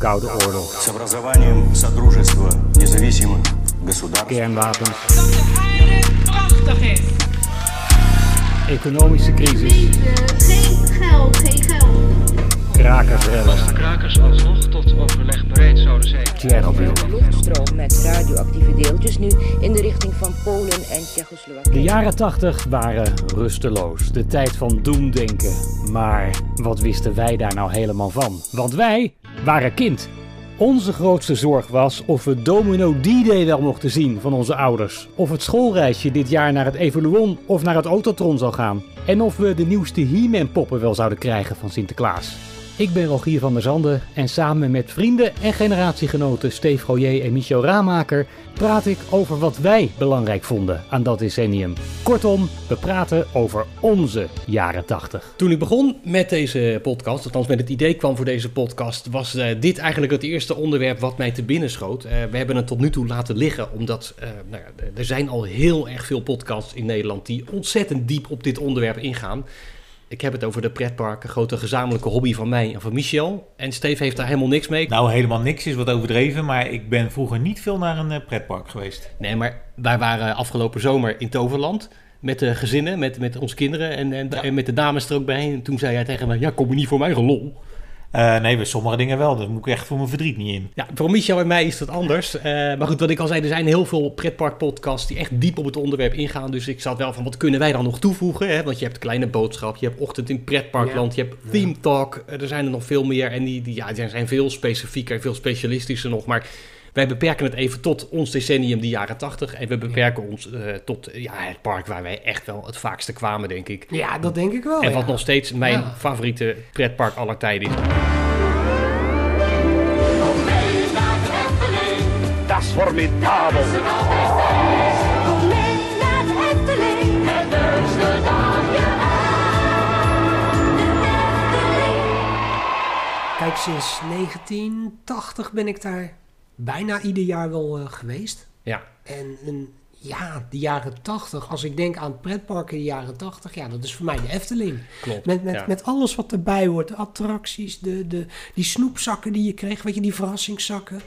Koude Oorlog. Kernwapens. Dat de aarde prachtig. Economische crisis. Geen geld, geen geld. Krakersrellen. Krakers alsnog tot overleg bereid zouden zijn. Tsjernobyl. De luchtstroom met radioactieve deeltjes nu in de richting van Polen en Tsjechoslowakie. De jaren 80 waren rusteloos. De tijd van doemdenken. Maar wat wisten wij daar nou helemaal van? Want wij waren kind. Onze grootste zorg was of we Domino D-Day wel mochten zien van onze ouders. Of het schoolreisje dit jaar naar het Evoluon of naar het Autotron zou gaan. En of we de nieuwste He-Man poppen wel zouden krijgen van Sinterklaas. Ik ben Rogier van der Zanden en samen met vrienden en generatiegenoten Steve Goyer en Michel Raamaker praat ik over wat wij belangrijk vonden aan dat decennium. Kortom, we praten over onze jaren 80. Toen ik begon met deze podcast, althans met het idee kwam voor deze podcast, was eh, dit eigenlijk het eerste onderwerp wat mij te binnen schoot. Eh, we hebben het tot nu toe laten liggen, omdat eh, nou ja, er zijn al heel erg veel podcasts in Nederland die ontzettend diep op dit onderwerp ingaan. Ik heb het over de pretparken, een grote gezamenlijke hobby van mij en van Michel. En Steve heeft daar helemaal niks mee. Nou, helemaal niks is wat overdreven, maar ik ben vroeger niet veel naar een eh, pretpark geweest. Nee, maar wij waren afgelopen zomer in Toverland. Met de gezinnen, met, met onze kinderen en, en, en met de dames er ook bij. En toen zei hij tegen me, ja, kom je niet voor mij gelol. Eh, nee, bij sommige dingen wel. Daar moet ik echt voor mijn verdriet niet in. Ja, voor Michel en mij is dat anders. Eh, maar goed, wat ik al zei, er zijn heel veel pretparkpodcasts die echt diep op het onderwerp ingaan. Dus ik zat wel van, wat kunnen wij dan nog toevoegen? Hè? Want je hebt Kleine Boodschap, je hebt Ochtend in Pretparkland, je hebt Theme Talk. Eh, er zijn er nog veel meer en die, die, ja, die zijn veel specifieker, veel specialistischer nog. Maar wij beperken het even tot ons decennium, de jaren 80. En we beperken ons eh, tot ja, het park waar wij echt wel het vaakste kwamen, denk ik. Ja, dat denk ik wel. En ja. wat nog steeds mijn Ja. favoriete pretpark aller tijden is. Dat is formidabel. Kijk, sinds 1980 ben ik daar bijna ieder jaar wel eh, geweest. Ja, En, en ja, de jaren 80, als ik denk aan pretparken de jaren 80, ja, dat is voor mij de Efteling. klopt. Met, met, ja. met alles wat erbij hoort. De attracties, de, de, die snoepzakken die je kreeg, weet je, die verrassingszakken.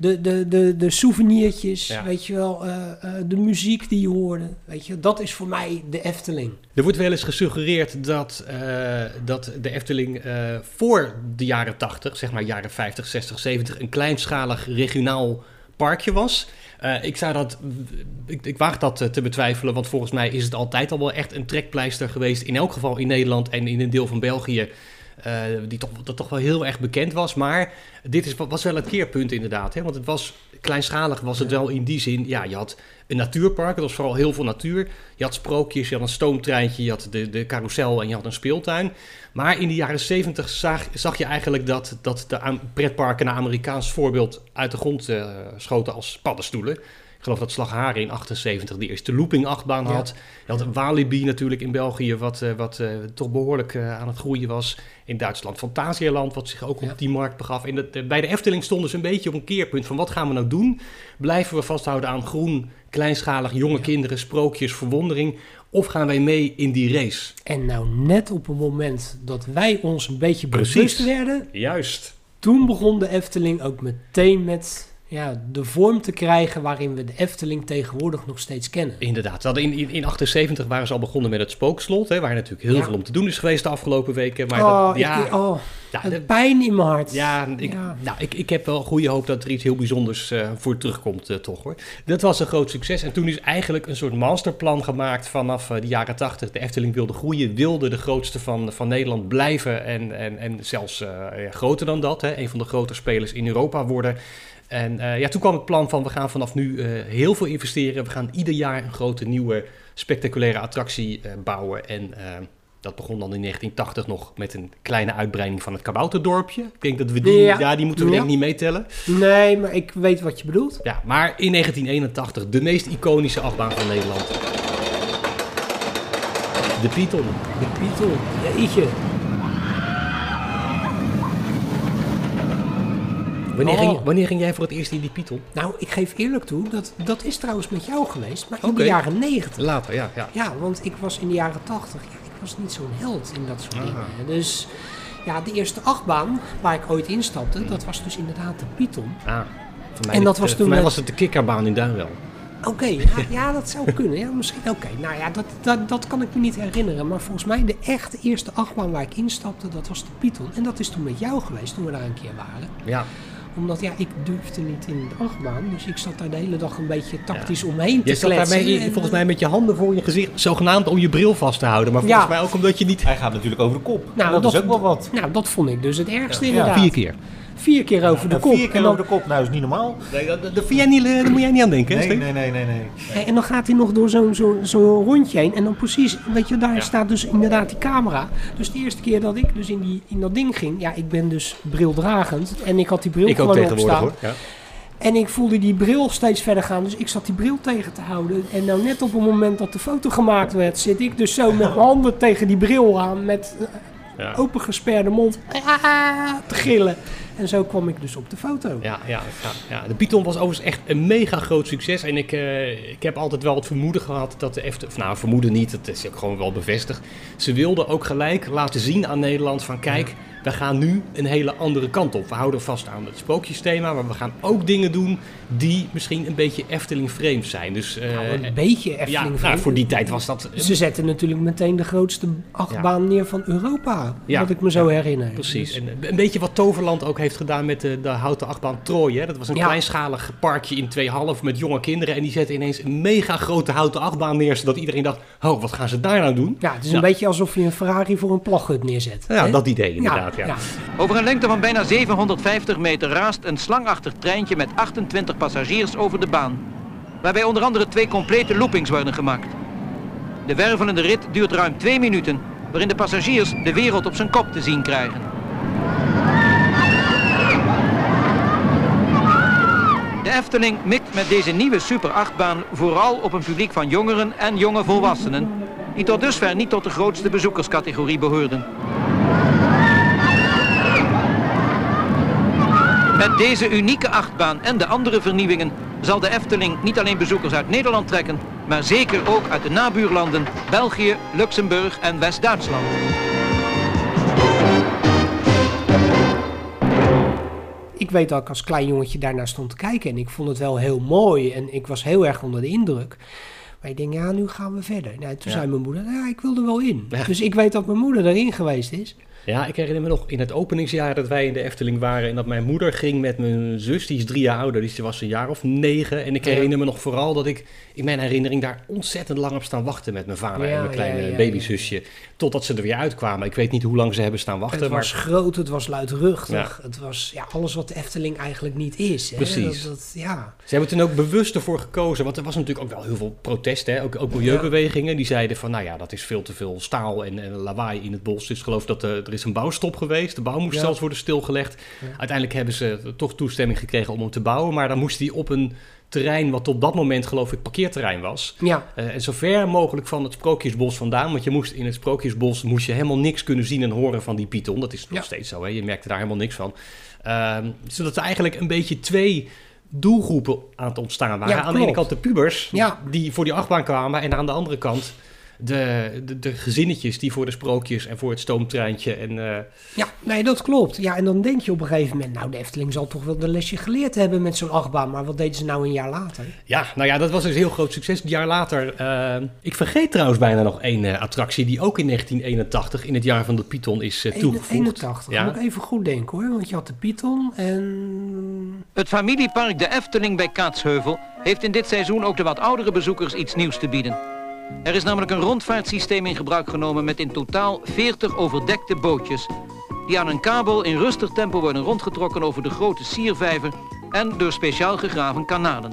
De, de, de, de souvenirtjes, Ja. weet je wel, eh, eh, de muziek die je hoorde. Weet je, dat is voor mij de Efteling. Er wordt wel eens gesuggereerd dat, eh, dat de Efteling voor de jaren 80, zeg maar jaren 50, 60, 70, een kleinschalig regionaal parkje was. Ik zou dat, ik, ik waag dat te betwijfelen, want volgens mij is het altijd al wel echt een trekpleister geweest. In elk geval in Nederland en in een deel van België. Eh, die toch, dat toch wel heel erg bekend was. Maar dit is, was wel het keerpunt inderdaad. Hè? Want het was kleinschalig, was het wel in die zin. Ja, je had een natuurpark, het was vooral heel veel natuur. Je had sprookjes, je had een stoomtreintje, je had de, de carousel en je had een speeltuin. Maar in de jaren 70 zag, zag je eigenlijk dat, dat de pretparken naar Amerikaans voorbeeld uit de grond eh, schoten als paddenstoelen. Geloof dat Slagharen in 78 de eerste looping-achtbaan Ja. had. Je had Walibi natuurlijk in België, wat, eh, wat eh, toch behoorlijk eh, aan het groeien was. In Duitsland Fantasialand, wat zich ook op die markt begaf. En dat, bij de Efteling stonden ze een beetje op een keerpunt van wat gaan we nou doen? Blijven we vasthouden aan groen, kleinschalig, jonge kinderen, sprookjes, verwondering? Of gaan wij mee in die race? En nou net op het moment dat wij ons een beetje Precies. bewust werden, Juist. toen begon de Efteling ook meteen met ja, de vorm te krijgen waarin we de Efteling tegenwoordig nog steeds kennen. Inderdaad. In, in, in 78 waren ze al begonnen met het spookslot. Hè, waar natuurlijk heel Ja. veel om te doen is geweest de afgelopen weken. Maar oh, dat, ja, ik, oh, ja, pijn in mijn hart. Ja, ik, Ja. Nou, ik, ik heb wel goede hoop dat er iets heel bijzonders eh, voor terugkomt, eh, toch hoor. Dat was een groot succes. En toen is eigenlijk een soort masterplan gemaakt vanaf eh, de jaren 80. De Efteling wilde groeien, wilde de grootste van, van Nederland blijven. En, en, en zelfs ja, groter dan dat. Hè, een van de grote spelers in Europa worden. En eh, ja, toen kwam het plan van we gaan vanaf nu eh, heel veel investeren. We gaan ieder jaar een grote nieuwe spectaculaire attractie eh, bouwen. En dat begon dan in 1980 nog met een kleine uitbreiding van het kabouterdorpje. Ik denk dat we die, ja. Ja. die moeten we Ja. denk ik niet meetellen. Nee, maar ik weet wat je bedoelt. Ja, maar in 1981 de meest iconische achtbaan van Nederland. De Python. De Python, jeetje. Wanneer, Oh. ging, wanneer ging jij voor het eerst in die Python? Nou, ik geef eerlijk toe, dat, dat is trouwens met jou geweest, maar in de jaren 90. Later, ja. ja. Ja, want ik was in de jaren 80, ja, ik was niet zo'n held in dat soort Ah. dingen. Dus Ja, de eerste achtbaan waar ik ooit instapte, dat was dus inderdaad de Python. Ah, voor mij, En dat de- was voor toen mij met- was het de kikkerbaan in Duinwel. Oké, ja, ja, dat zou kunnen. Ja, misschien. Oké, nou ja, dat, dat, dat kan ik me niet herinneren. Maar volgens mij de echte eerste achtbaan waar ik instapte, dat was de Python. En dat is toen met jou geweest, toen we daar een keer waren. Ja. Omdat, ja, ik durfde niet in de achtbaan. Dus ik zat daar de hele dag een beetje tactisch omheen te Je zat kletsen. daarmee, En, volgens mij met je handen voor je gezicht, zogenaamd om je bril vast te houden. Maar volgens Ja. mij ook omdat je niet... Hij gaat natuurlijk over de kop. Nou, dat, is ook wel wat. Nou, dat vond ik dus het ergste Ja, inderdaad. Vier keer. Vier keer over de Ja, kop. Vier keer over de kop, nou is niet normaal. Nee, dat, dat, vind jij niet, eh, daar moet jij niet aan denken, hè, Nee, nee, nee, nee, nee. en dan gaat hij nog door zo'n zo, zo'n rondje heen. En dan precies, weet je, daar staat dus inderdaad die camera. Dus de eerste keer dat ik dus in, die, in dat ding ging, ja, ik ben dus brildragend. En ik had die bril Ik ook gewoon hoor. Ja. En ik voelde die bril steeds verder gaan, dus ik zat die bril tegen te houden. En nou net op het moment dat de foto gemaakt werd, zit ik dus zo met mijn handen tegen die bril aan, met eh, Ja. opengesperde mond ah, te gillen. En zo kwam ik dus op de foto. Ja, ja, ja, ja. De Python was overigens echt een mega groot succes. En ik, eh, ik heb altijd wel het vermoeden gehad dat de Efteling... Nou, vermoeden niet, het is ook gewoon wel bevestigd. Ze wilden ook gelijk laten zien aan Nederland van... Kijk, we gaan nu een hele andere kant op. We houden vast aan het sprookjesthema, maar we gaan ook dingen doen... die misschien een beetje Efteling-vreemd zijn. Dus eh, Nou, een beetje ja, Efteling. nou, voor die tijd was dat... Ze zetten natuurlijk meteen de grootste achtbaan neer van Europa. Ja. Wat ik me zo herinner. Precies. Dus- En eh, een beetje wat Toverland ook heeft gedaan met de, de houten achtbaan Trooi. Hè? Dat was een kleinschalig parkje in 2,5 met jonge kinderen. En die zetten ineens een mega grote houten achtbaan neer. Zodat iedereen dacht, oh, wat gaan ze daar nou doen? ja, het is een beetje alsof je een Ferrari voor een plaghut neerzet. Ja, hè? dat idee inderdaad. Ja. Over een lengte van bijna 750 meter raast een slangachtig treintje met 28 passagiers over de baan. Waarbij onder andere twee complete loopings worden gemaakt. De wervelende rit duurt ruim twee minuten, waarin de passagiers de wereld op zijn kop te zien krijgen. De Efteling mikt met deze nieuwe Super 8-baan vooral op een publiek van jongeren en jonge volwassenen, die tot dusver niet tot de grootste bezoekerscategorie behoorden. Met deze unieke achtbaan en de andere vernieuwingen zal de Efteling niet alleen bezoekers uit Nederland trekken, maar zeker ook uit de nabuurlanden België, Luxemburg en West-Duitsland. Ik weet dat ik als klein jongetje daarnaar stond te kijken. En ik vond het wel heel mooi. En ik was heel erg onder de indruk. Maar ik denk, ja, nu gaan we verder. Nou, toen Ja. zei mijn moeder, ja, ik wil er wel in. Ja. Dus ik weet dat mijn moeder erin geweest is. Ja, ik herinner me nog in het openingsjaar dat wij in de Efteling waren. En dat mijn moeder ging met mijn zus, die is drie jaar ouder. Dus die was een jaar of negen. En ik herinner me nog vooral dat ik in mijn herinnering daar ontzettend lang op staan wachten met mijn vader en mijn kleine babyzusje. Totdat ze er weer uitkwamen. Ik weet niet hoe lang ze hebben staan wachten. het maar was groot, het was luidruchtig. Het was ja, alles wat de Efteling eigenlijk niet is. Hè? Precies. Dat, dat- ja. Ze hebben toen ook bewust ervoor gekozen, want er was natuurlijk ook wel heel veel protest, hè? Ook, ook milieubewegingen, die zeiden van, nou ja, dat is veel te veel staal en, en lawaai in het bos. Dus ik geloof dat eh, er is een bouwstop geweest, de bouw moest Ja. zelfs worden stilgelegd. Uiteindelijk hebben ze toch toestemming gekregen om hem te bouwen, maar dan moest die op een terrein wat op dat moment geloof ik parkeerterrein was. Ja. Eh, en zo ver mogelijk van het Sprookjesbos vandaan, want je moest in het Sprookjesbos moest je helemaal niks kunnen zien en horen van die Python. Dat is nog Ja. steeds zo, hè? je merkte daar helemaal niks van. Ehm, zodat er eigenlijk een beetje twee doelgroepen aan het ontstaan waren. Ja, aan de ene kant de pubers, Ja. die voor die achtbaan kwamen, en aan de andere kant de, de, de gezinnetjes die voor de sprookjes en voor het stoomtreintje en... eh, ja, nee, dat klopt. Ja, en dan denk je op een gegeven moment, nou, de Efteling zal toch wel de lesje geleerd hebben met zo'n achtbaan. Maar wat deden ze nou een jaar later? Ja, nou ja, dat was dus een heel groot succes. Een jaar later. eh, ik vergeet trouwens bijna nog één eh, attractie die ook in 1981, in het jaar van de Python, is toegevoegd. 81. Ja. Moet ik even goed denken hoor, want je had de Python en... Het familiepark De Efteling bij Kaatsheuvel heeft in dit seizoen ook de wat oudere bezoekers iets nieuws te bieden. Er is namelijk een rondvaartsysteem in gebruik genomen met in totaal 40 overdekte bootjes. Die aan een kabel in rustig tempo worden rondgetrokken over de grote siervijver en door speciaal gegraven kanalen.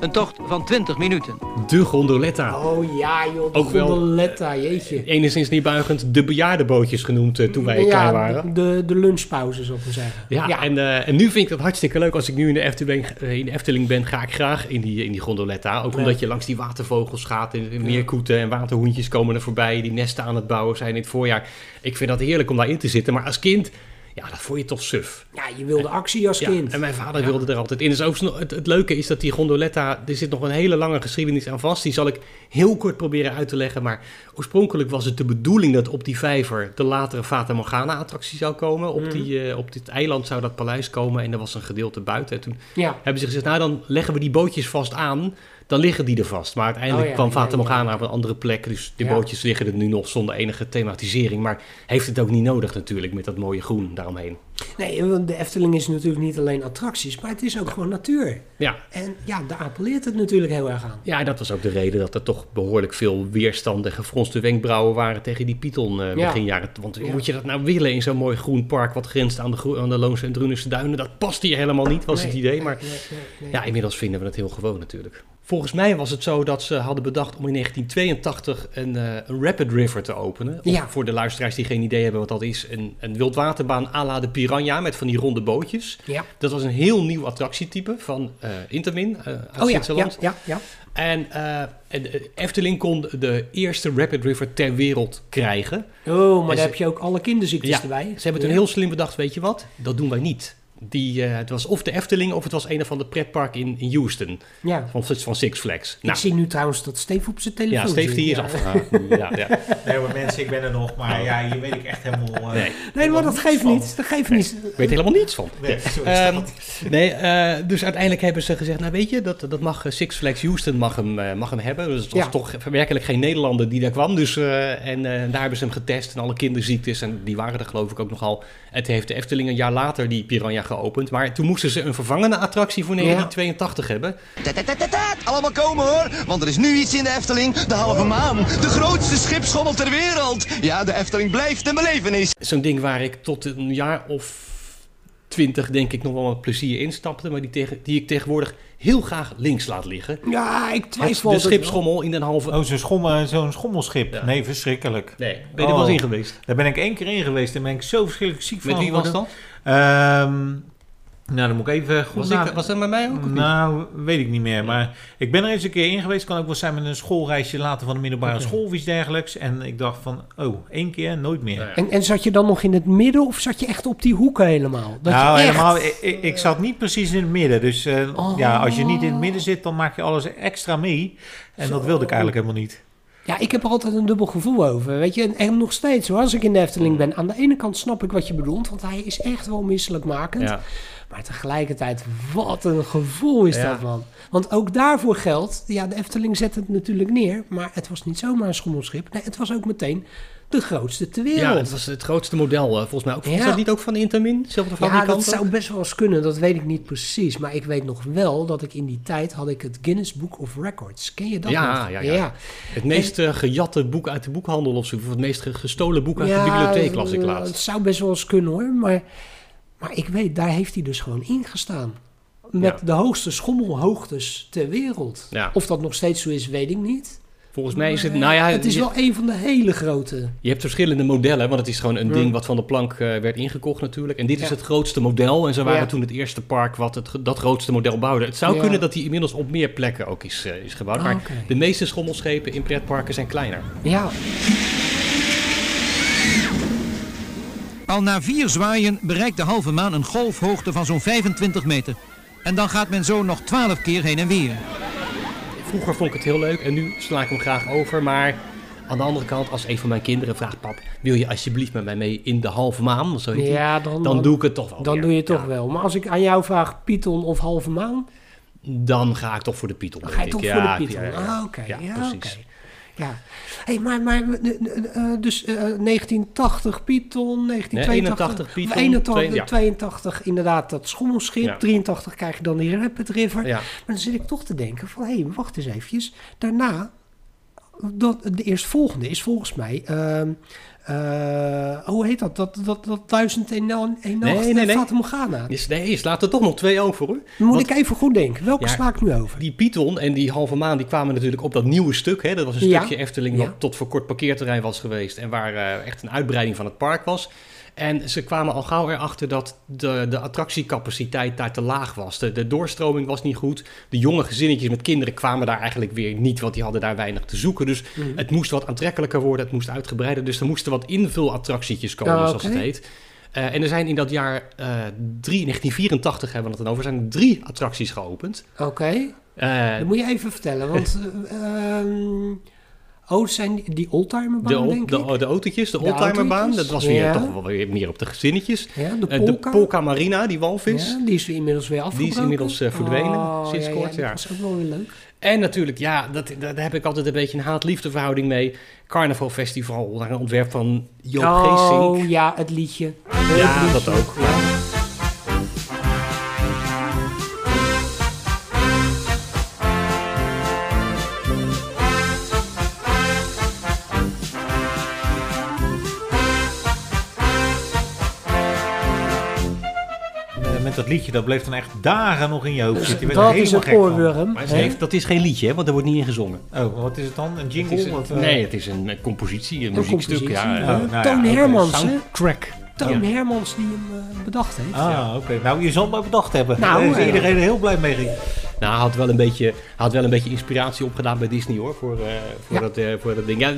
Een tocht van 20 minuten. De gondoletta. Oh ja joh, de Ook wel- gondoletta, jeetje. Enigszins niet buigend de bejaardenbootjes genoemd eh, toen wij klein ja, waren. de, de lunchpauze zou ik maar zeggen. Ja, En, eh, en nu vind ik dat hartstikke leuk. Als ik nu in de Efteling, eh, in de Efteling ben, ga ik graag in die, in die gondoletta. Ook Ja. omdat je langs die watervogels gaat. En, en meerkoeten en waterhoentjes komen er voorbij. Die nesten aan het bouwen zijn in het voorjaar. Ik vind dat heerlijk om daarin te zitten. Maar als kind, Ja, dat vond je toch suf. Ja, je wilde actie als Ja, kind. en mijn vader wilde er altijd in. Dus ook, het, het leuke is dat die gondoletta, er zit nog een hele lange geschiedenis aan vast. Die zal ik heel kort proberen uit te leggen. Maar oorspronkelijk was het de bedoeling dat op die vijver de latere Fata Morgana attractie zou komen. Op, Mhm. die, eh, op dit eiland zou dat paleis komen en er was een gedeelte buiten. En toen Ja. hebben ze gezegd, nou dan leggen we die bootjes vast aan. Dan liggen die er vast. Maar uiteindelijk Oh ja, kwam ja, Fata ja. Morgana op een andere plek. Dus die Ja. bootjes liggen er nu nog zonder enige thematisering. Maar heeft het ook niet nodig natuurlijk met dat mooie groen daaromheen. Nee, want de Efteling is natuurlijk niet alleen attracties, maar het is ook gewoon natuur. Ja, En ja, daar appelleert het natuurlijk heel erg aan. Ja, dat was ook de reden dat er toch behoorlijk veel weerstand en gefronste wenkbrauwen waren tegen die Python Ja. begin jaren. Want hoe Ja. moet je dat nou willen in zo'n mooi groen park wat grenst aan de, aan de Loonse en Drunense duinen? Dat past hier helemaal niet, was het idee. Maar nee, nee, nee. ja, inmiddels vinden we het heel gewoon natuurlijk. Volgens mij was het zo dat ze hadden bedacht om in 1982 een, eh, een Rapid River te openen. Of Ja. Voor de luisteraars die geen idee hebben wat dat is. Een, een wildwaterbaan à la de Piranha met van die ronde bootjes. Ja. Dat was een heel nieuw attractietype van eh Intermin eh, uit Oh ja, ja, Zwitserland. ja, ja. En, Efteling kon de eerste Rapid River ter wereld krijgen. Oh, maar En daar ze- heb je ook alle kinderziektes erbij. Ze hebben toen heel slim bedacht, weet je wat? Dat doen wij niet. Die, eh, het was of de Efteling of het was een of ander pretpark in, in Houston. Ja. Van, van Six Flags. Ik zie nu trouwens dat Steve op zijn telefoon ja, Steve die is Ja. Ja, ja. Nee, maar mensen, ik ben er nog. Maar ja, hier weet ik echt helemaal... eh, Nee. Nee, maar dat niets geeft van. niet. Dat geeft niet. Ik weet helemaal niets van. Nee, Ehm, nee, eh, dus uiteindelijk hebben ze gezegd, nou weet je, dat, dat mag Six Flags Houston mag hem, mag hem hebben. Dus het was Ja. toch werkelijk geen Nederlander die daar kwam. Dus, eh, en eh, daar hebben ze hem getest en alle kinderziektes, en die waren er geloof ik ook nogal. Toen heeft de Efteling een jaar later die Piranha geopend. Maar toen moesten ze een vervangende attractie voor 1982 hebben. Allemaal komen hoor, want er is nu iets in de Efteling, de halve maan. De grootste schipschommel ter wereld. Ja, de Efteling blijft een belevenis. Zo'n ding waar ik tot een jaar of twintig denk ik nog wel met plezier instapte. Maar die, tegen, die ik tegenwoordig heel graag links laat liggen. Ja, ik Het- twijfel de schipschommel in den halve... Oh, zo'n schommel, zo'n schommelschip. Nee, verschrikkelijk. Nee, ben je er wel eens Oh. in geweest? Daar ben ik één keer in geweest en ben ik zo verschrikkelijk ziek van Met wie was dat? Ehm, nou, dan moet ik even goed Was, ik, was dat met mij ook? of niet? Nou, weet ik niet meer. Maar ik ben er eens een keer in geweest. Kan ook wel zijn met een schoolreisje later van de middelbare Oké. school of iets dergelijks. En ik dacht van, oh, één keer, nooit meer. En, en zat je dan nog in het midden of zat je echt op die hoeken helemaal? Dat nou, je echt... helemaal. Ik, ik, ik zat niet precies in het midden. Dus eh, Oh. ja, als je niet in het midden zit, dan maak je alles extra mee. En dat wilde ik eigenlijk helemaal niet. Ja, ik heb er altijd een dubbel gevoel over. Weet je, en, en nog steeds hoor, als ik in de Efteling ben. Aan de ene kant snap ik wat je bedoelt, want hij is echt wel misselijkmakend. Ja. Maar tegelijkertijd, wat een gevoel is Ja. dat, man. Want ook daarvoor geldt, ja, de Efteling zet het natuurlijk neer. Maar het was niet zomaar een schommelschip. Nee, het was ook meteen de grootste ter wereld. Ja, het was het grootste model, eh, volgens mij ook. Is Ja. dat niet ook van Intermin? Zelfde Ja, dat zou best wel eens kunnen. Dat weet ik niet precies. Maar ik weet nog wel dat ik in die tijd had ik het Guinness Book of Records. Ken je dat Ja, nog? ja, ja. Het meest eh, gejatte boek uit de boekhandel of zo. Of het meest ge- gestolen boek uit de bibliotheek las ik laatst. Het zou best wel eens kunnen hoor. Maar, maar ik weet, daar heeft hij dus gewoon ingestaan. Met Ja. de hoogste schommelhoogtes ter wereld. Ja. Of dat nog steeds zo is, weet ik niet. Volgens mij is het... Nou ja, het is wel een van de hele grote. je hebt verschillende modellen. Want het is gewoon een Ja. ding wat van de plank eh, werd ingekocht natuurlijk. En dit is Ja. het grootste model. En ze waren Ja. toen het eerste park wat het, dat grootste model bouwde. Het zou Ja. kunnen dat die inmiddels op meer plekken ook is, eh, is gebouwd. Ah, maar oké. de meeste schommelschepen in pretparken zijn kleiner. Ja, Al na vier zwaaien bereikt de halve maan een golfhoogte van zo'n 25 meter. En dan gaat men zo nog 12 keer heen en weer. Vroeger vond ik het heel leuk en nu sla ik hem graag over. Maar aan de andere kant, als een van mijn kinderen vraagt... Pap, wil je alsjeblieft met mij mee in de halve maan? Of zo heet die? ja dan, dan doe ik het toch wel Dan weer. doe je het toch wel. Maar als ik aan jou vraag Python of halve maan... Dan ga ik toch voor de Python, Dan ga je ik. toch Ja, voor de Python. ja, ja. Ah, oké. Ja, Ja, precies. oké. Ja. Hey, maar, maar eh, eh, dus eh, 1980 Python, 1982... 81 Python, of 81, twee- ja. 82 inderdaad dat schommelschip. Ja. 83 krijg je dan die Rapid River. Maar dan zit ik toch te denken van... Hé, hey, wacht eens eventjes. Daarna... Dat, de eerstvolgende is volgens mij... ehm, eh, hoe heet dat? Dat, dat, dat duizend en een en nacht Nee, nee, nee. Fata Morgana. Is, nee, is laat er toch nog twee over hoor. Dan moet Want ik even goed denken. Welke Ja. sla ik nu over? Die Python en die halve maan die kwamen natuurlijk op dat nieuwe stuk. Hè? Dat was een Ja. stukje Efteling Ja. wat tot voor kort parkeerterrein was geweest. En waar eh, echt een uitbreiding van het park was. En ze kwamen al gauw erachter dat de, de attractiecapaciteit daar te laag was. De, de doorstroming was niet goed. De jonge gezinnetjes met kinderen kwamen daar eigenlijk weer niet, want die hadden daar weinig te zoeken. Dus Mhm. het moest wat aantrekkelijker worden, het moest uitgebreider. Dus er moesten wat invulattractietjes komen, zoals het heet. Eh, en er zijn in dat jaar eh, drie, 1984 hebben we het dan over, zijn er drie attracties geopend. Oké. Eh, Dat moet je even vertellen, want... oh, zijn die- oldtimerbaan, de, denk ik? de, de autootjes, de De oldtimerbaan, dat was weer ja. toch wel weer meer op de gezinnetjes. Ja, de Eh, de polka. Polka Marina, die walvis. Ja, die is inmiddels weer afgebroken. Die is inmiddels eh, verdwenen, Oh, sinds kort. Ja, dat was ook wel weer leuk. En natuurlijk, ja, dat, daar heb ik altijd een beetje een haat-liefde verhouding mee. Carnaval Festival, naar een ontwerp van Joop oh, Geesink. ja, het liedje. Ja, Het liedje. dat ook. Dat liedje, dat bleef dan echt dagen nog in je hoofd zitten. Je werd dat is een heeft, dat is geen liedje, hè, want er wordt niet in gezongen. Oh, wat is het dan? Een jingle? is een- of, eh, nee, het is een eh, compositie, een, Een muziekstuk. compositie. Ja, Ja, eh, nou ja, Toon Hermans, hè? soundtrack. Toon Ja. Hermans die hem bedacht heeft. Ah, oké. Nou, je zal het maar bedacht hebben. Nou, Daar is ja. iedereen er heel blij mee. Nou, hij had wel een beetje, hij had wel een beetje inspiratie opgedaan bij Disney hoor, voor, eh, voor, Ja. dat, voor dat ding. Ja,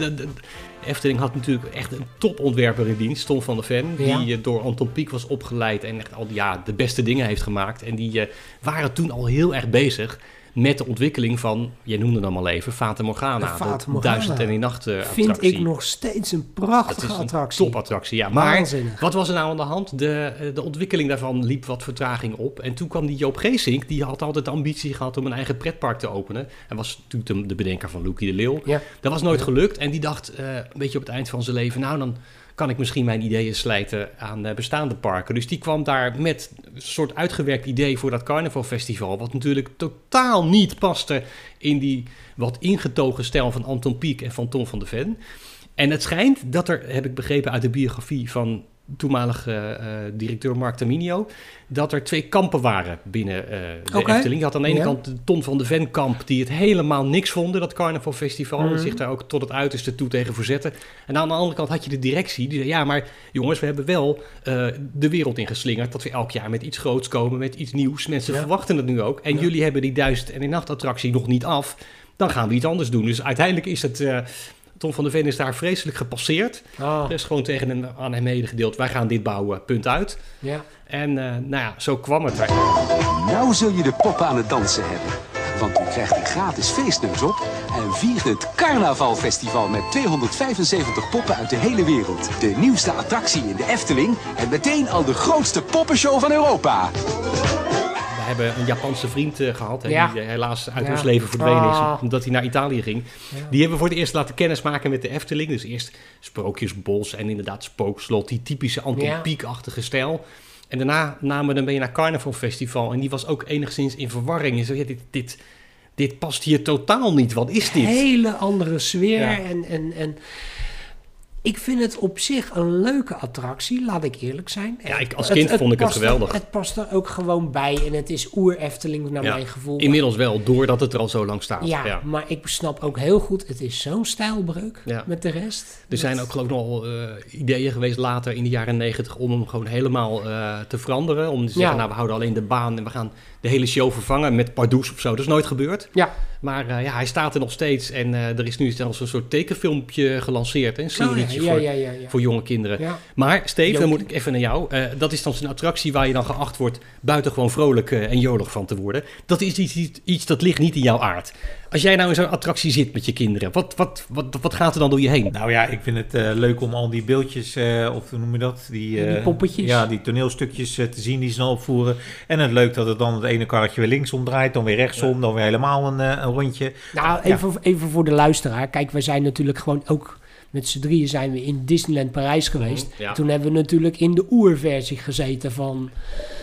de- Efteling had natuurlijk echt een topontwerper in dienst, Tom van der Ven, Ja. die eh, door Anton Pieck was opgeleid en echt al ja, de beste dingen heeft gemaakt. En die eh, waren toen al heel erg bezig met de ontwikkeling van, jij noemde hem al even, Fata Morgana. Fata dat Morgana. Duizend en een nacht eh, Vind attractie. ik nog steeds een Dat prachtige is een attractie. topattractie, ja. Maar Waanzinnig. wat was er nou aan de hand? De, eh, de ontwikkeling daarvan liep wat vertraging op. En toen kwam die Joop Geesink, die had altijd de ambitie gehad om een eigen pretpark te openen. Hij was natuurlijk de, de bedenker van Loekie de Leeuw. Ja. Dat was nooit gelukt. En die dacht eh, een beetje op het eind van zijn leven, nou dan kan ik misschien mijn ideeën slijten aan eh, bestaande parken. Dus die kwam daar met een soort uitgewerkt idee voor dat carnavalfestival. Wat natuurlijk totaal niet paste in die wat ingetogen stijl van Anton Pieck en van Tom van de Ven. En het schijnt dat er, heb ik begrepen uit de biografie van toenmalig eh, eh, directeur Mark Taminio, dat er twee kampen waren binnen eh, de. Efteling. Je had aan de ene Ja. kant de Ton van de Ven kamp, die het helemaal niks vonden, dat carnavalfestival. Mhm. En zich daar ook tot het uiterste toe tegen verzetten. En aan de andere kant had je de directie, die zei, ja, maar jongens, we hebben wel de wereld ingeslingerd, dat we elk jaar met iets groots komen, met iets nieuws. Mensen Ja. verwachten het nu ook. En Ja. jullie hebben die duizend en een nacht attractie nog niet af. Dan gaan we iets anders doen. Dus uiteindelijk is het... Tom van der Ven is daar vreselijk gepasseerd. Ah, Er is gewoon tegen hem, aan hem medegedeeld, wij gaan dit bouwen, punt uit. ja. En eh, nou ja, zo kwam het. Nou zul je de poppen aan het dansen hebben. Want u krijgt een gratis feestneus op en viert het Carnavalfestival met 275 poppen uit de hele wereld. De nieuwste attractie in de Efteling en meteen al de grootste poppenshow van Europa. We hebben een Japanse vriend eh, gehad, hè, Ja. die eh, helaas uit ons leven verdwenen Ah. is, omdat hij naar Italië ging. Die hebben we voor het eerst laten kennismaken met de Efteling. Dus eerst Sprookjesbos en inderdaad Spookslot, die typische Anton. Pieck-achtige stijl. En daarna namen we hem mee naar Carnaval Festival en die was ook enigszins in verwarring. Je zei, ja, dit, dit, dit past hier totaal niet, wat is dit? Hele andere sfeer. En, en, en ik vind het op zich een leuke attractie, laat ik eerlijk zijn. Ja, ik- als kind vond ik het er- geweldig. het past er ook gewoon bij en het is oer-Efteling naar Ja, mijn gevoel. Inmiddels wel, doordat het er al zo lang staat. Ja, ja. maar ik snap ook heel goed, het is zo'n stijlbreuk Ja. met de rest. Er zijn ook geloof ik nog eh, ideeën geweest later in de jaren negentig om hem gewoon helemaal eh, te veranderen. Om te zeggen, nou we houden alleen de baan en we gaan de hele show vervangen met Pardoes of zo. Dat is nooit gebeurd. Ja. Maar eh, ja, hij staat er nog steeds en eh, er is nu zelfs een soort tekenfilmpje gelanceerd. Een Oh serietje voor, ja, ja, ja. voor jonge kinderen. Maar Steve, dan moet ik even naar jou. Eh, dat is dan zo'n attractie waar je dan geacht wordt buitengewoon vrolijk en jolig van te worden. Dat is iets, iets, iets dat ligt niet in jouw aard. Als jij nou in zo'n attractie zit met je kinderen, wat, wat, wat, wat gaat er dan door je heen? Nou ja, ik vind het eh, leuk om al die beeldjes, eh, of hoe noem je dat? Die, die eh, poppetjes. Ja, die toneelstukjes te zien die ze dan opvoeren. En het leuk dat het dan het ene karretje weer linksom draait, dan weer rechtsom, dan weer helemaal een, eh, een rondje. Nou, even, even voor de luisteraar. Kijk, wij zijn natuurlijk gewoon ook met z'n drieën zijn we in Disneyland Parijs geweest. Mhm, ja. Toen hebben we natuurlijk in de oerversie gezeten van...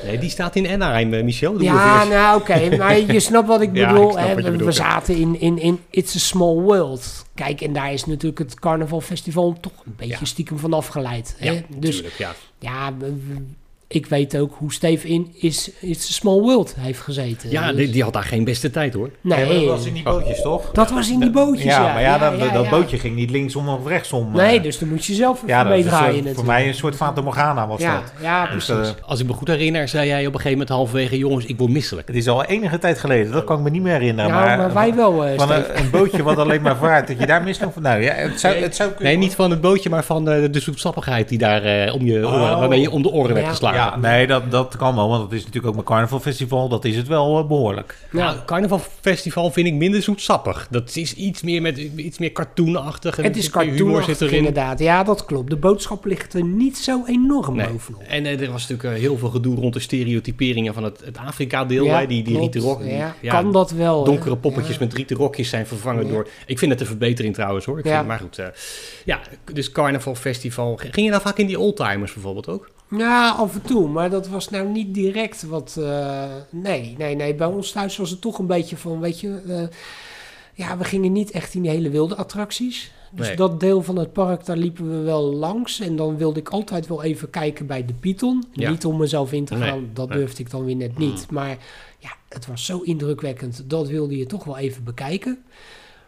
Nee, die staat in Anaheim, eh, Michel. de ja, oerversie. nou oké, maar je snapt wat ik Ja, bedoel. ik snap hè. wat je we, bedoelt, we ja. zaten in, in, in It's a Small World. Kijk, en daar is natuurlijk het Carnaval Festival toch een beetje stiekem van afgeleid. Hè? Ja, dus tuurlijk, ja. ja, we- ik weet ook hoe Steve in is It's a Small World heeft gezeten. Ja, Dus- die, die had daar geen beste tijd hoor. Nee, dat was in die bootjes, toch? Dat was in die bootjes, ja. ja. maar ja, Ja, dat, ja, dat ja. bootje ging niet linksom of rechtsom. Nee, eh. dus dan moet je zelf even ja, is een meedraaien soort- voor mij een soort Fata Morgana was Ja, dat. ja, Dus, precies. eh, Als ik me goed herinner, zei jij op een gegeven moment halverwege... jongens, ik word misselijk. het is al enige tijd geleden, dat kan ik me niet meer herinneren. Nou, maar, maar wij wel, eh, Van Steve. een, een bootje wat alleen maar vaart, dat je daar mis van... Nou ja, het zou, het zou kunnen. Nee, niet van het bootje, maar van de, de zoetsappigheid die daar om je oren, Oh. waarmee je om de oren werd Ja. geslagen. Ja, nee, dat, dat kan wel, want dat is natuurlijk ook mijn carnavalfestival. Dat is het wel eh, behoorlijk. Nou, carnavalfestival vind ik minder zoetsappig. Dat is iets meer met iets meer cartoonachtig. en Het is cartoonachtig inderdaad. Ja, dat klopt. De boodschap ligt er niet zo enorm Nee. bovenop. En eh, er was natuurlijk eh, heel veel gedoe rond de stereotyperingen van het, het Afrika-deel. Ja, die die rieten rok, Ja, kan dat wel? Donkere poppetjes Ja. met rieten rokjes zijn vervangen Ja. door... Ik vind het een verbetering trouwens hoor. Ik Ja. vind, maar goed, eh, ja, dus carnavalfestival. Ging je nou vaak in die oldtimers bijvoorbeeld ook? Ja, af en toe. Maar dat was nou niet direct wat... eh, nee, nee, nee. Bij ons thuis was het toch een beetje van, weet je... eh, ja, we gingen niet echt in die hele wilde attracties. Dus Nee. dat deel van het park, daar liepen we wel langs. En dan wilde ik altijd wel even kijken bij de Python. Ja. Niet om mezelf in te Nee, gaan, dat nee. durfde ik dan weer net niet. Maar ja, het was zo indrukwekkend. Dat wilde je toch wel even bekijken.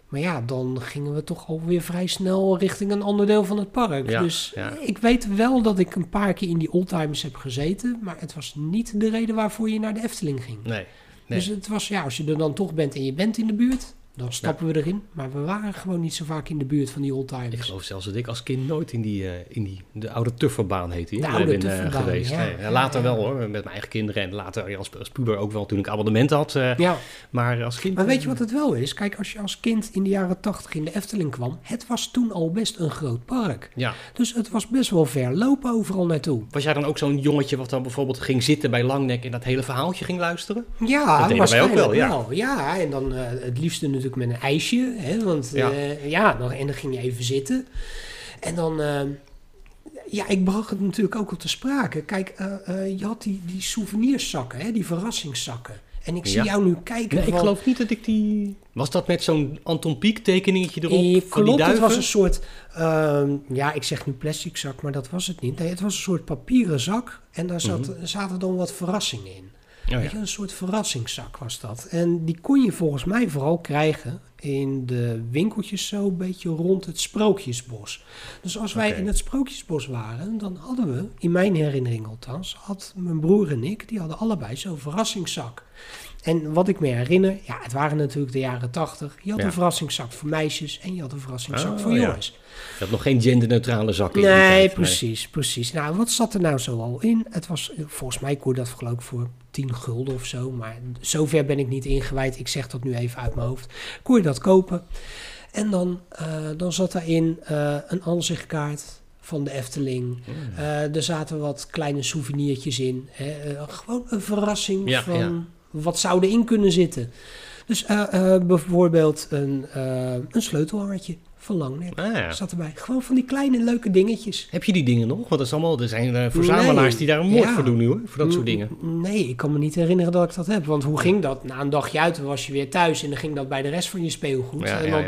Maar ja, dan gingen we toch alweer vrij snel richting een ander deel van het park. Ja, dus ja. ik weet wel dat ik een paar keer in die oldtimers heb gezeten. Maar het was niet de reden waarvoor je naar de Efteling ging. Nee. nee. Dus het was, ja, als je er dan toch bent en je bent in de buurt, dan stappen we erin. Maar we waren gewoon niet zo vaak in de buurt van die Ik oldtimers. geloof zelfs dat ik als kind nooit in die, eh, in die de oude Tufferbaan heette die, De oude ben, eh, Tufferbaan, geweest. ja. Nee, later wel hoor, met mijn eigen kinderen en later als, als puber ook wel toen ik abonnement had. eh, Ja. Maar als kind... Maar weet je wat het wel is? Kijk, als je als kind in de jaren tachtig in de Efteling kwam, het was toen al best een groot park. Ja. Dus het was best wel ver lopen overal naartoe. Was jij dan ook zo'n jongetje wat dan bijvoorbeeld ging zitten bij Langnek en dat hele verhaaltje ging luisteren? Ja, dat deden wij ook wel, ja. wel. Ja, en dan het liefste natuurlijk met een ijsje. Hè, want Ja. ja, ja dan, en dan ging je even zitten. En dan... eh, ja, ik bracht het natuurlijk ook al te sprake. Kijk, eh, eh, je had die, die souvenirszakken, hè, die verrassingszakken. En ik zie Ja. jou nu kijken Nee, ik van- geloof niet dat ik die... Was dat met zo'n Anton Pieck tekeningetje erop Eh, van die klopt, het was een soort, ehm, ja, ik zeg nu plastic zak, maar dat was het niet. Nee, het was een soort papieren zak en daar zat, Mhm. zaten dan wat verrassingen in. Ja. Weet je, een soort verrassingszak was dat. En die kon je volgens mij vooral krijgen in de winkeltjes zo een beetje rond het Sprookjesbos. Dus als wij in het Sprookjesbos waren, dan hadden we, in mijn herinnering althans, had mijn broer en ik, die hadden allebei zo'n verrassingszak. En wat ik me herinner, ja, het waren natuurlijk de jaren tachtig. Je had Ja. een verrassingszak voor meisjes en je had een verrassingszak Oh, voor ja. jongens. Je had nog geen genderneutrale zak in Nee, tijd, precies, precies. Nou, wat zat er nou zo al in? Het was, volgens mij kon je dat geloof ik voor 10 gulden of zo. Maar zover ben ik niet ingewijd. Ik zeg dat nu even uit mijn hoofd. Kon je dat kopen? En dan, eh, dan zat daarin eh een aanzichtkaart van de Efteling. Eh, er zaten wat kleine souvenirtjes in. Hè? Gewoon een verrassing Ja, van ja. wat zou erin kunnen zitten. Dus bijvoorbeeld een, een sleutelhangertje van Langnek. Ah, ja. Zat erbij. Gewoon van die kleine leuke dingetjes. Heb je die dingen nog? Want dat is allemaal, er zijn eh, verzamelaars Nee. die daar een moord Ja. voor doen nu hoor. Voor dat soort Mm, dingen. Nee, ik kan me niet herinneren dat ik dat heb. Want hoe ging dat? Na een dagje uit was je weer thuis en dan ging dat bij de rest van je speelgoed. Ja, en dan,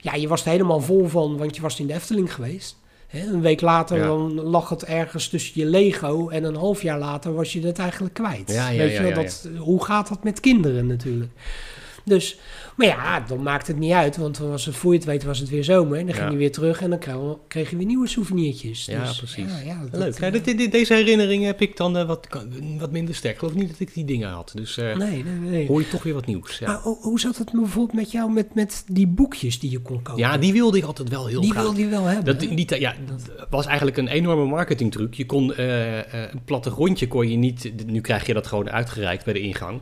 ja. je was er helemaal vol van, want je was in de Efteling geweest. Een week later Ja. dan lag het ergens tussen je Lego en een half jaar later was je het eigenlijk kwijt. Ja, ja, Weet je wel, dat, hoe gaat dat met kinderen natuurlijk? Dus, maar ja, dan maakt het niet uit, want dan was het, voor je het weet was het weer zomer. En dan ging je weer terug en dan kreeg, kreeg je weer nieuwe souvenirtjes. Ja, Dus, precies. Ja, ja, dat- Leuk. Dit- dit- deze herinnering heb ik dan eh, wat, wat minder sterk. Ik geloof niet dat ik die dingen had. Dus eh, Nee, nee, nee. hoor je toch weer wat nieuws. Maar hoe, hoe zat het bijvoorbeeld met jou met, met die boekjes die je kon kopen? Ja, die wilde ik altijd wel heel Die graag. wilde je wel hebben, Dat, hè? die, ja, dat was eigenlijk een enorme marketingtruc. Je kon eh, eh, een plattegrondje kon je niet... Nu krijg je dat gewoon uitgereikt bij de ingang.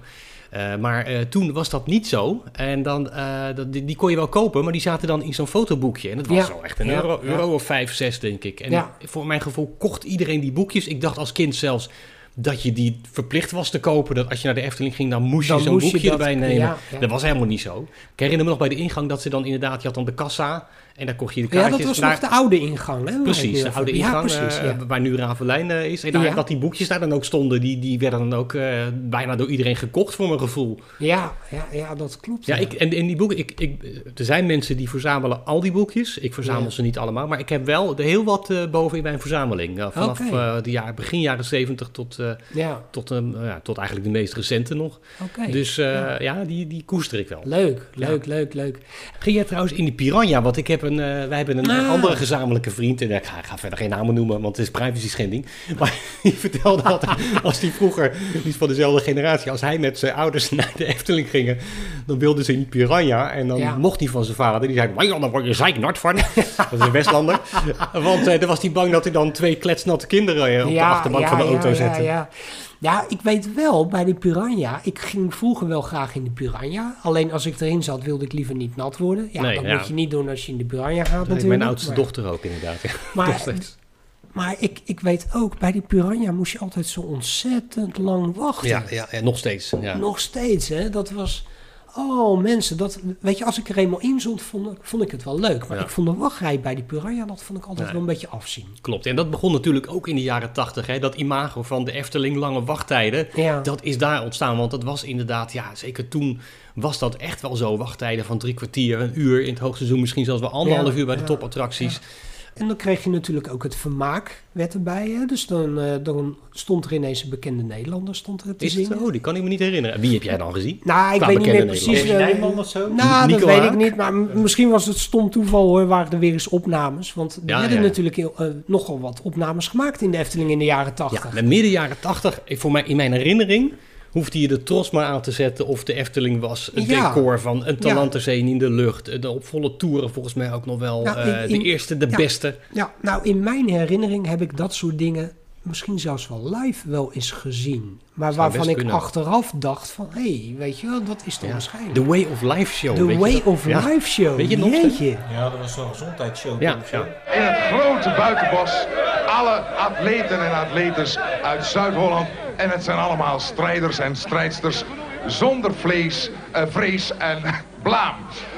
Eh, maar eh, toen was dat niet zo. En dan, eh, dat, die, die kon je wel kopen, maar die zaten dan in zo'n fotoboekje. En dat was Ja. zo echt een Ja, euro, ja. euro of vijf, zes, denk ik. En Ja. voor mijn gevoel kocht iedereen die boekjes. Ik dacht als kind zelfs dat je die verplicht was te kopen. Dat als je naar de Efteling ging, dan moest Dan je zo'n je boekje dat- erbij nemen. ja, ja. Dat was helemaal niet zo. Ik herinner me nog bij de ingang dat ze dan inderdaad... Je had dan de kassa en daar kocht je de Ja, kaartjes. dat was Daar- nog de oude ingang, hè? Precies, de oude. Ja, ingang, precies, eh, ja. waar nu Ravelijn eh, is. En daar, Ja. dat die boekjes daar dan ook stonden, die, die werden dan ook eh, bijna door iedereen gekocht voor mijn gevoel. Ja, ja, ja, dat klopt. Ja, ik, en, en die boeken, ik, ik, er zijn mensen die verzamelen al die boekjes. Ik verzamel Ja. ze niet allemaal, maar ik heb wel heel wat boven in mijn verzameling. Vanaf de jaar, begin jaren 70 tot, Ja. tot, een, ja, tot eigenlijk de meest recente nog. Dus eh, ja. ja, die, die koester ik wel. Leuk, leuk, leuk, leuk. Ging jij trouwens in die Piranha? Want ik heb een, eh, wij hebben een Ah. andere gezamenlijke vriend. En ik ga, ga verder geen namen noemen, want het is privacy schending. Maar die vertelde altijd, als die vroeger, die is van dezelfde generatie, als hij met zijn ouders naar de Efteling gingen, dan wilden ze in die Piranha. En dan mocht hij van zijn vader. Die zei, "Maar dan word je zeiknat van. dat is een Westlander. want eh, dan was hij bang dat hij dan twee kletsnatte kinderen eh, op de achterbank van de auto ja, zette. Ja, ja. ik weet wel, bij de Piranha, ik ging vroeger wel graag in de Piranha. Alleen als ik erin zat, wilde ik liever niet nat worden. Ja, Nee, dat ja. moet je niet doen als je in de Piranha gaat natuurlijk. mijn oudste maar- dochter ook inderdaad. Ja. Maar-. Maar ik, ik weet ook, bij die Piranha moest je altijd zo ontzettend lang wachten. Ja, ja, ja, nog steeds. Ja. Nog steeds, hè. Dat was... Oh, mensen, dat, weet je, als ik er eenmaal in zat, vond, ik- vond ik het wel leuk. Maar Ja. ik vond de wachtrij bij die Piranha, dat vond ik altijd wel een beetje afzien. Klopt. En dat begon natuurlijk ook in de jaren tachtig. Dat imago van de Efteling, lange wachttijden. Ja. Dat is daar ontstaan. Want dat was inderdaad, ja, zeker toen was dat echt wel zo. Wachttijden van drie kwartier, een uur. In het hoogseizoen misschien zelfs wel anderhalf uur bij de topattracties. En dan kreeg je natuurlijk ook het vermaak werd erbij. Hè? Dus dan, eh, dan stond er ineens een bekende Nederlander stond er te Is het zingen. zo? Die kan ik me niet herinneren. Wie heb jij dan gezien? Nou, ik Qua weet niet meer precies. Eh, Nijman of zo? Nou, Nico dat weet ik niet. Maar misschien was het stom toeval hoor. Waren er weer eens opnames. Want er Ja, werden ja. natuurlijk heel, eh, nogal wat opnames gemaakt in de Efteling in de jaren tachtig. Ja, de midden jaren tachtig, eh, voor mij, in mijn herinnering, hoefde je de tros maar aan te zetten of de Efteling was. Het Ja. decor van een Ja. Talanterzee in de lucht. De op volle toeren volgens mij ook nog wel. Nou, eh, in- in- de eerste, de ja. beste. Ja, nou in mijn herinnering heb ik dat soort dingen misschien zelfs wel live wel eens gezien. Maar Zou waarvan ik kunnen. achteraf dacht van... hé, hey, weet je wel, dat is toch Ja. waarschijnlijk. The Way of Life Show. The je Way dat? of Ja. Life Show. Weet je nog? Jeetje. Ja, dat was zo'n gezondheidsshow. Ja. In het grote buitenbos, alle atleten en atletes uit Zuid-Holland. En het zijn allemaal strijders en strijdsters zonder vlees, eh, vrees en blaam.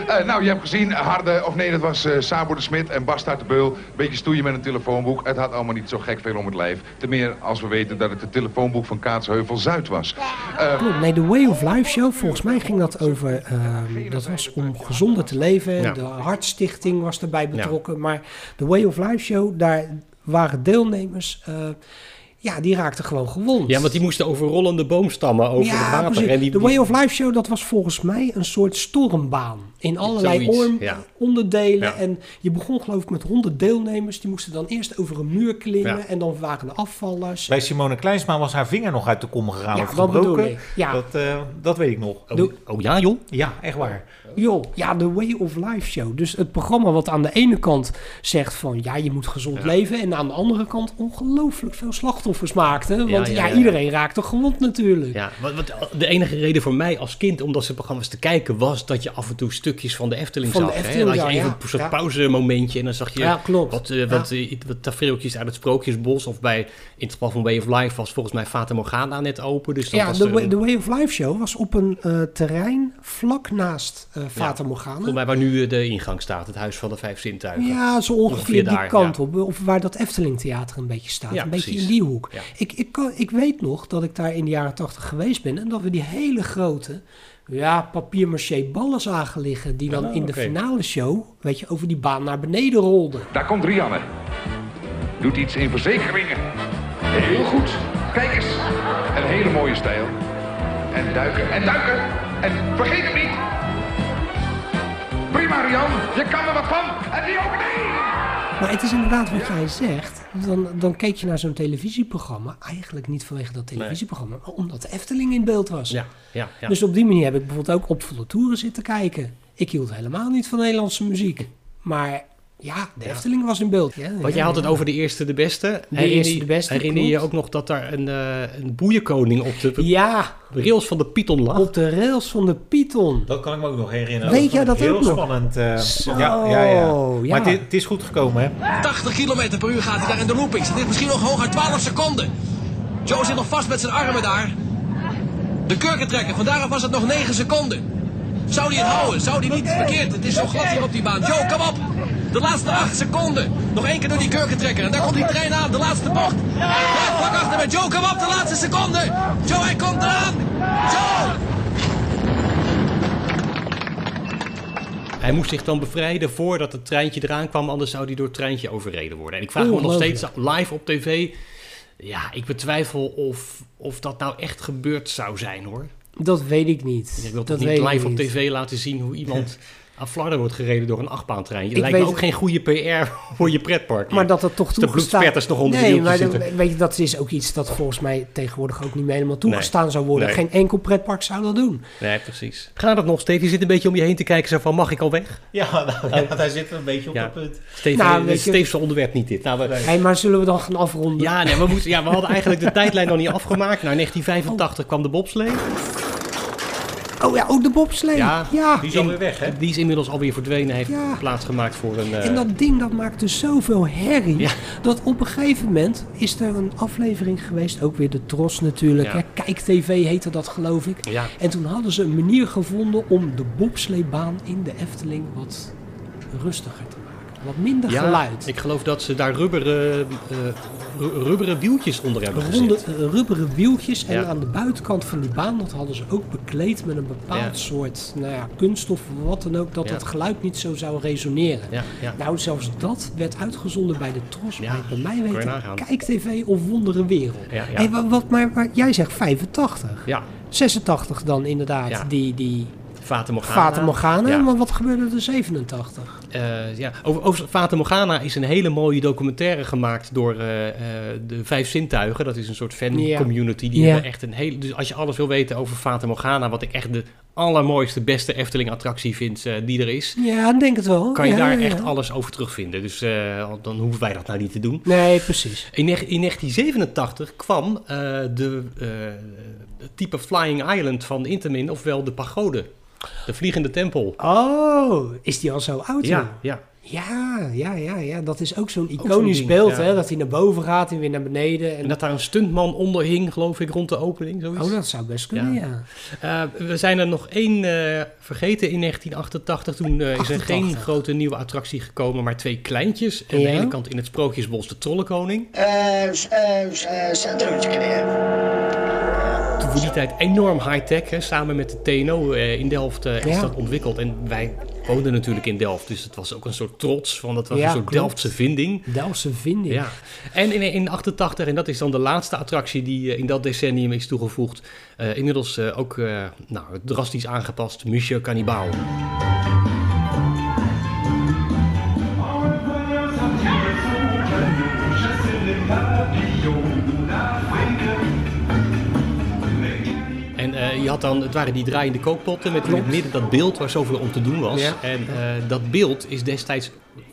Eh, nou, je hebt gezien, Harde, of nee, dat was eh Sabo de Smit en Bas uit de Beul. Beetje stoeien met een telefoonboek. Het had allemaal niet zo gek veel om het lijf. Ten meer als we weten dat het het telefoonboek van Kaatsheuvel Zuid was. Eh, Klopt, nee, de Way of Life Show, volgens mij ging dat over, ehm, dat was om gezonder te leven. Ja. De Hartstichting was erbij betrokken. Maar de Way of Life Show, daar waren deelnemers, eh, ja, die raakten gewoon gewond. Ja, want die moesten over rollende boomstammen over Ja, het water. precies. En die, de Way of Life Show, dat was volgens mij een soort stormbaan. In allerlei orm- ja. onderdelen. Ja. En je begon geloof ik met honderd deelnemers. Die moesten dan eerst over een muur klimmen. Ja. En dan waren er afvallers. Bij Simone Kleinsma was haar vinger nog uit de kom gegaan Ja, of gebroken. Dat, eh, dat weet ik nog. oh, oh ja, joh. Ja, echt waar. Joh, ja, de Way of Life Show. Dus het programma wat aan de ene kant zegt van... ja, je moet gezond leven... en aan de andere kant ongelooflijk veel slachtoffers maakte. Want ja, ja, ja, iedereen raakte gewond natuurlijk. Ja, wat, wat, de enige reden voor mij als kind om dat soort programma's te kijken was dat je af en toe stukjes van de Efteling Van de zag. hè? Dan had je even een soort pauzemomentje en dan zag je Ja, klopt. wat, eh, wat, eh, wat tafereeltjes uit het Sprookjesbos. Of bij, in het geval van Way of Life was volgens mij Fata Morgana net open. Dus dat Ja, was de way, way of Life Show was op een eh, terrein vlak naast Fata Morgana. Volgens mij waar nu eh, de ingang staat, het Huis van de Vijf Zintuigen. Ja, zo ongeveer, Ongeveer die daar, kant ja. op. Of waar dat Efteling Theater een beetje staat. Ja, een beetje precies. in die hoek. Ja. Ik, ik, kan, ik weet nog dat ik daar in de jaren tachtig geweest ben. En dat we die hele grote ja, papier-maché ballen zagen liggen. Die dan Ah, in de finale show, weet je, over die baan naar beneden rolden. Daar komt Rianne. Doet iets in verzekeringen. Heel goed. Kijk eens. Een hele mooie stijl. En duiken. En duiken. En vergeet het niet. Prima, Rian. Je kan er wat van. En die ook nee. Maar het is inderdaad wat jij zegt. Dan, dan keek je naar zo'n televisieprogramma. Eigenlijk niet vanwege dat televisieprogramma, maar omdat de Efteling in beeld was. Ja, ja, ja. Dus op die manier heb ik bijvoorbeeld ook op volle toeren zitten kijken. Ik hield helemaal niet van Nederlandse muziek. Maar ja, de Efteling was in beeld. Ja, Want ja, jij had het over de eerste de beste. De eerste de beste, Herinner je je ook nog dat daar een, eh, een boeienkoning op de Ja, rails van de Python lag? op de rails van de Python. Dat kan ik me ook nog herinneren. Weet jij dat heel ook nog? spannend. eh, Zo, ja, ja, ja. ja. Maar het, het is goed gekomen, hè? 80 km per uur gaat hij daar in de loopings. Het is misschien nog hooguit 12 seconden. Joe zit nog vast met zijn armen daar. De kurken trekken, vandaar was het nog 9 seconden. Zou hij het houden? Zou hij niet verkeerd? Het is zo glad hier op die baan. Joe, kom op! De laatste 8 seconden. Nog één keer door die kurken trekken. En daar komt die trein aan, de laatste bocht. Blijf vlak achter met Joe, kom op, de laatste seconde. Joe, hij komt eraan. Joe! Hij moest zich dan bevrijden voordat het treintje eraan kwam, anders zou hij door het treintje overreden worden. En ik vraag me nog steeds live op tv. Ja, ik betwijfel of, of dat nou echt gebeurd zou zijn hoor. Dat weet ik niet. Ik wil dat toch niet live op niet. tv laten zien hoe iemand aan flarden wordt gereden door een achtbaantrein. Je Ik lijkt me ook geen goede PR voor je pretpark. Maar dat het toch de toegestaan... bloedspetters nog onder nee, de maar de- zitten. weet je, dat is ook iets dat volgens mij tegenwoordig ook niet meer helemaal toegestaan Nee. zou worden. Nee. Geen enkel pretpark zou dat doen. Nee, precies. Gaat het nog, Steve? Je zit een beetje om je heen te kijken zo van, mag ik al weg? Ja, nou, ja, hij zit een beetje op Ja. dat punt. Steve, Nou, eh, je- Steve's onderwerp niet dit. Nou, we, Hey, maar zullen we dan gaan afronden? ja, nee, we, moesten, ja, we hadden eigenlijk de tijdlijn nog niet afgemaakt. Nou, in 1985 kwam de bobslee. Oh ja, ook de bobslee. Ja. Die is alweer weg, hè? Die is inmiddels alweer verdwenen. Heeft Ja. plaatsgemaakt voor een... eh, En dat ding dat maakte zoveel herrie. Ja. Dat op een gegeven moment is er een aflevering geweest. Ook weer de Tros natuurlijk. Hè. Kijk TV heette dat geloof ik. Ja. En toen hadden ze een manier gevonden om de bobsleebaan in de Efteling wat rustiger te maken. Wat minder ja, geluid. ik geloof dat ze daar rubberen, eh, ru- rubberen wieltjes onder hebben Ronde, gezet. eh, rubberen wieltjes. En Ja. aan de buitenkant van die baan, dat hadden ze ook bekleed met een bepaald soort nou ja, kunststof of wat dan ook. Dat het geluid niet zo zou resoneren. Nou, zelfs dat werd uitgezonden bij de Tros. Bij, mij weten. Kijk TV of Wondere Wereld. Hey, wat, maar, maar jij zegt 85. Ja, 86 dan inderdaad, die, die Fata Morgana. Fata Morgana. Ja. Maar wat gebeurde er 87? Eh, ja. Over, over Fata Morgana is een hele mooie documentaire gemaakt door eh, eh, de Vijf Zintuigen. Dat is een soort fan-community. Die Ja. hebben echt een hele... Dus als je alles wil weten over Fata Morgana, wat ik echt de allermooiste, beste Efteling-attractie vind die er is... Ja, denk het wel. kan je Ja, daar ja, echt alles over terugvinden. Dus dan hoeven wij dat nou niet te doen. Nee, precies. In, neg- in 1987 kwam de het type Flying Island van Intamin, ofwel de pagode. De vliegende tempel. Oh, is die al zo oud? Ja, ja. Ja, ja, ja, ja. Dat is ook zo'n iconisch beeld, ja. hè? Dat hij naar boven gaat en weer naar beneden. En... En dat daar een stuntman onder hing, geloof ik, rond de opening. Zoiets. Oh, dat zou best kunnen, ja. Eh, we zijn er nog één eh, vergeten in 1988. Toen eh, is er 88. geen grote nieuwe attractie gekomen, maar twee kleintjes. Ja. aan de ene kant in het Sprookjesbos de Trollenkoning. Toen voor die tijd enorm high-tech. hè, Samen met de TNO eh, in Delft eh, is Ja. dat ontwikkeld. En wij woonden natuurlijk in Delft. Dus het was ook een soort trots. Van dat was Ja, een soort klopt. Delftse vinding. Delftse vinding. Ja. En in, in 88, en dat is dan de laatste attractie die eh, in dat decennium is toegevoegd. eh, inmiddels eh, ook nou, drastisch aangepast. Monsieur Cannibal. Je had dan, het waren die draaiende kookpotten met in het midden dat beeld waar zoveel om te doen was. Ja. En eh, dat beeld is destijds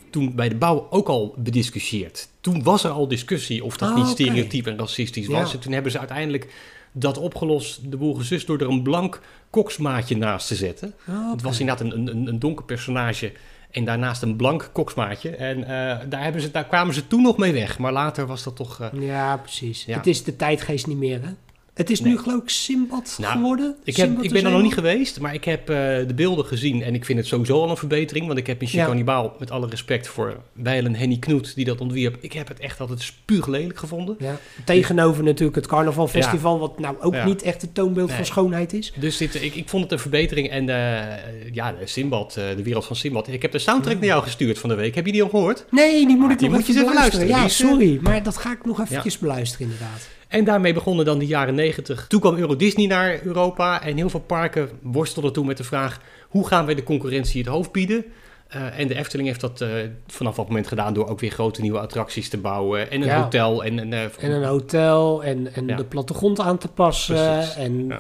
toen bij de bouw ook al bediscussieerd. Toen was er al discussie of dat Ah, niet stereotyp en racistisch was. Ja. En toen hebben ze uiteindelijk dat opgelost, de boel gesust, door er een blank koksmaatje naast te zetten. Ah, Het was inderdaad een, een, een donker personage en daarnaast een blank koksmaatje. En eh, daar, hebben ze, daar kwamen ze toen nog mee weg. Maar later was dat toch... eh, Ja, precies. Ja. Het is de tijdgeest niet meer, hè? Het is Nee. nu geloof ik Simbad Nou, geworden. Ik, heb, Simbad ik ben er nog niet geweest, maar ik heb eh, de beelden gezien en ik vind het sowieso al een verbetering. Want ik heb Michel Ja. Cannibaal, met alle respect voor Weilen Henny Knoet, die dat ontwierp. Ik heb het echt altijd spuuglelijk gevonden. Ja. Tegenover natuurlijk het carnavalfestival, Ja. wat nou ook Ja. niet echt het toonbeeld Nee. van schoonheid is. Dus dit, ik, ik vond het een verbetering. En eh, ja, de Simbad, eh, de wereld van Simbad. Ik heb de soundtrack naar jou gestuurd van de week. Heb je die al gehoord? Nee, die moet ik Die nog moet je even. Ja, luisteren. Die is, eh, sorry, maar dat ga ik nog eventjes beluisteren inderdaad. En daarmee begonnen dan de jaren 90. Toen kwam Euro Disney naar Europa en heel veel parken worstelden toen met de vraag: hoe gaan wij de concurrentie het hoofd bieden? Eh, en de Efteling heeft dat eh, vanaf dat moment gedaan door ook weer grote nieuwe attracties te bouwen. En een Ja. hotel. En, een, eh, En een hotel en, en Ja. de plattegrond aan te passen. Precies, En ja.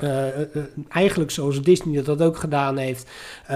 eigenlijk zoals Disney dat ook gedaan heeft,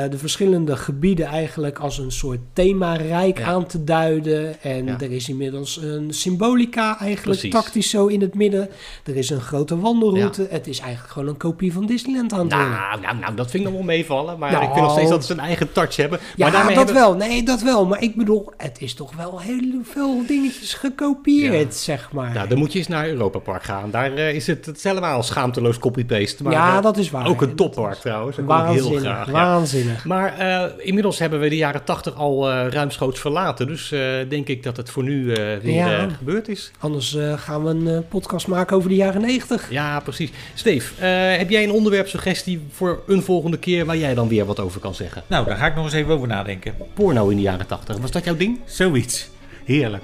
de verschillende gebieden eigenlijk als een soort themarijk aan te duiden. En er is inmiddels een symbolica eigenlijk Precies. tactisch zo in het midden. Er is een grote wandelroute. Het is eigenlijk gewoon een kopie van Disneyland aan het nou, nou, nou, dat vind ik nog wel meevallen. Maar Nou. ik vind nog steeds dat ze een eigen touch hebben. Ja, maar daarmee dat wel. Nee, dat wel. Maar ik bedoel, het is toch wel heel veel dingetjes gekopieerd, zeg maar. Nou, dan moet je eens naar Europa Park gaan. Daar eh, is het, het is helemaal schaamteloos copy-paste. Maar, Ja, eh, dat is waar. Ook een toppark trouwens. Dat kom ik heel Waanzinnig, graag. ja. waanzinnig. Maar eh, inmiddels hebben we de jaren 80 al eh, ruimschoots verlaten. Dus eh, denk ik dat het voor nu eh, weer Ja. gebeurd is. Anders gaan we een podcast maken over de jaren 90. Ja, precies. Steve, eh, heb jij een onderwerpsuggestie voor een volgende keer waar jij dan weer wat over kan zeggen? Nou, daar ga ik nog eens even over nadenken. Porno in de jaren 80, was dat jouw ding? Zoiets. Heerlijk.